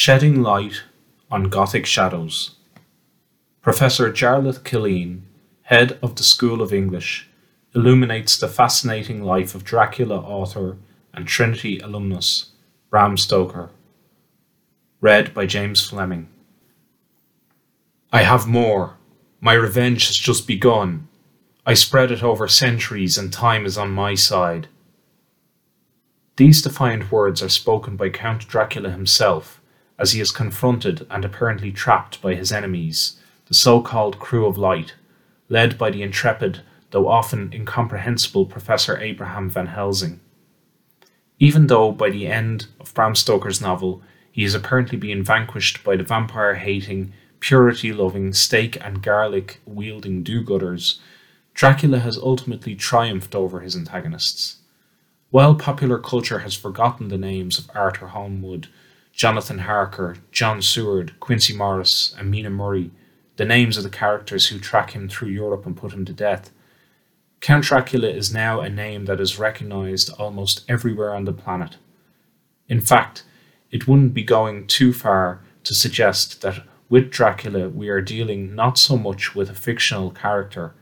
Shedding Light on Gothic Shadows. Professor Jarlath Killeen, head of the School of English, illuminates the fascinating life of Dracula author and Trinity alumnus Bram Stoker. Read by James Fleming. I have more. My revenge has just begun. I spread it over centuries, and time is on my side. These defiant words are spoken by Count Dracula himself as he is confronted and apparently trapped by his enemies, the so called Crew of Light, led by the intrepid, though often incomprehensible Professor Abraham Van Helsing. Even though by the end of Bram Stoker's novel he is apparently being vanquished by the vampire hating, purity loving, stake and garlic wielding do gooders, Dracula has ultimately triumphed over his antagonists. While popular culture has forgotten the names of Arthur Holmwood, Jonathan Harker, John Seward, Quincey Morris, and Mina Murray, the names of the characters who track him through Europe and put him to death, Count Dracula is now a name that is recognized almost everywhere on the planet. In fact, it wouldn't be going too far to suggest that with Dracula we are dealing not so much with a fictional character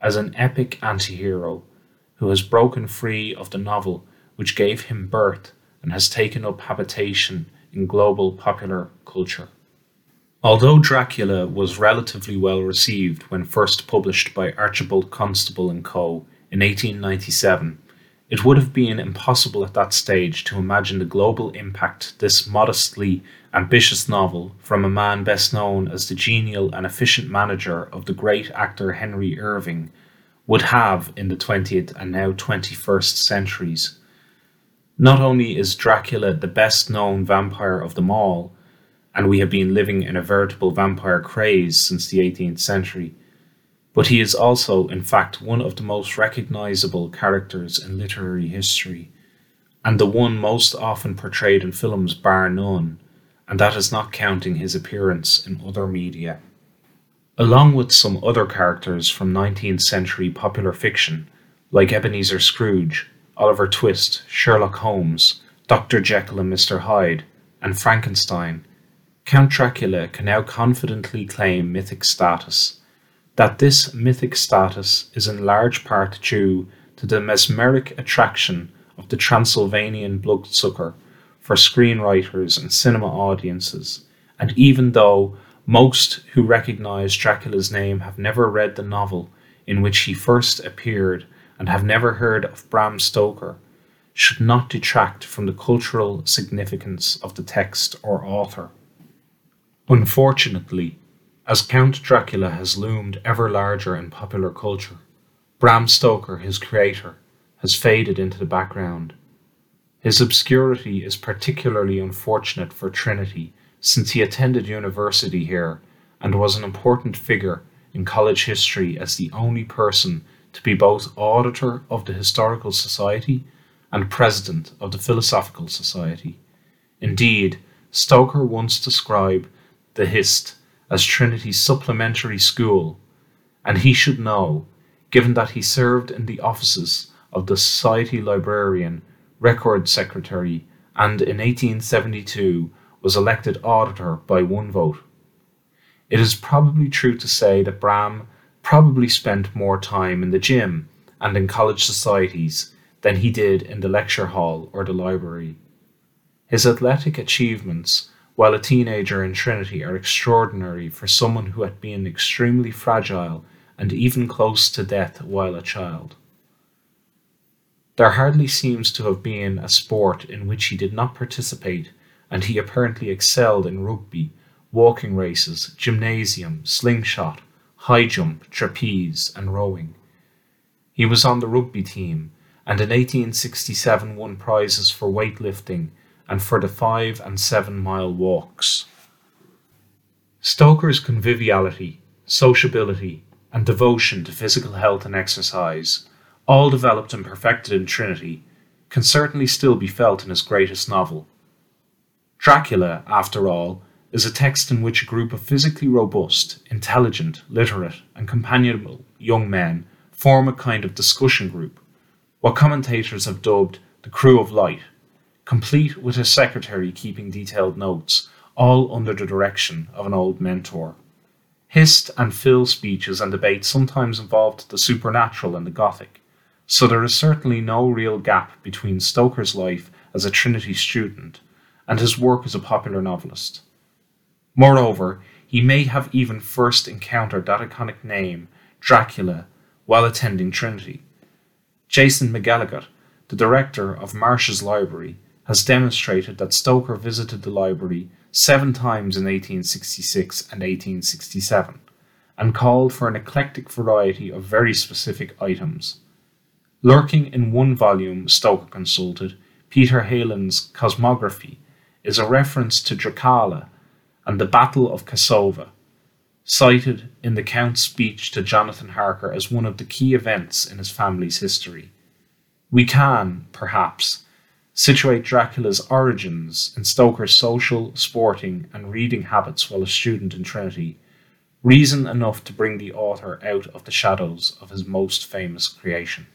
as an epic anti-hero who has broken free of the novel which gave him birth and has taken up habitation in global popular culture. Although Dracula was relatively well received when first published by Archibald Constable and Co. in 1897, it would have been impossible at that stage to imagine the global impact this modestly ambitious novel from a man best known as the genial and efficient manager of the great actor Henry Irving would have in the 20th and now 21st centuries. Not only is Dracula the best known vampire of them all, and we have been living in a veritable vampire craze since the 18th century, but he is also, in fact, one of the most recognizable characters in literary history, and the one most often portrayed in films, bar none, and that is not counting his appearance in other media. Along with some other characters from 19th century popular fiction, like Ebenezer Scrooge, Oliver Twist, Sherlock Holmes, Dr. Jekyll and Mr. Hyde, and Frankenstein, Count Dracula can now confidently claim mythic status. That this mythic status is in large part due to the mesmeric attraction of the Transylvanian bloodsucker for screenwriters and cinema audiences, and even though most who recognize Dracula's name have never read the novel in which he first appeared and have never heard of Bram Stoker should not detract from the cultural significance of the text or author. Unfortunately, as Count Dracula has loomed ever larger in popular culture, Bram Stoker, his creator, has faded into the background. His obscurity is particularly unfortunate for Trinity since he attended university here and was an important figure in college history as the only person to be both auditor of the Historical Society and president of the Philosophical Society. Indeed, Stoker once described the Hist as Trinity's supplementary school, and he should know, given that he served in the offices of the Society Librarian, Record Secretary, and in 1872 was elected auditor by one vote. It is probably true to say that Bram probably spent more time in the gym and in college societies than he did in the lecture hall or the library. His athletic achievements while a teenager in Trinity are extraordinary for someone who had been extremely fragile and even close to death while a child. There hardly seems to have been a sport in which he did not participate, and he apparently excelled in rugby, walking races, gymnasium, slingshot, high jump, trapeze, and rowing. He was on the rugby team and in 1867 won prizes for weightlifting and for the five and seven mile walks. Stoker's conviviality, sociability, and devotion to physical health and exercise, all developed and perfected in Trinity, can certainly still be felt in his greatest novel. Dracula, after all, is a text in which a group of physically robust, intelligent, literate, and companionable young men form a kind of discussion group, what commentators have dubbed the Crew of Light, complete with a secretary keeping detailed notes, all under the direction of an old mentor. Hist and Phil speeches and debates sometimes involved the supernatural and the Gothic, so there is certainly no real gap between Stoker's life as a Trinity student and his work as a popular novelist. Moreover, he may have even first encountered that iconic name, Dracula, while attending Trinity. Jason McElligott, the director of Marsh's Library, has demonstrated that Stoker visited the library seven times in 1866 and 1867 and called for an eclectic variety of very specific items. Lurking in one volume Stoker consulted, Peter Heylyn's Cosmography, is a reference to Dracala and the Battle of Cassova, cited in the Count's speech to Jonathan Harker as one of the key events in his family's history. We can, perhaps, situate Dracula's origins in Stoker's social, sporting, and reading habits while a student in Trinity, reason enough to bring the author out of the shadows of his most famous creation.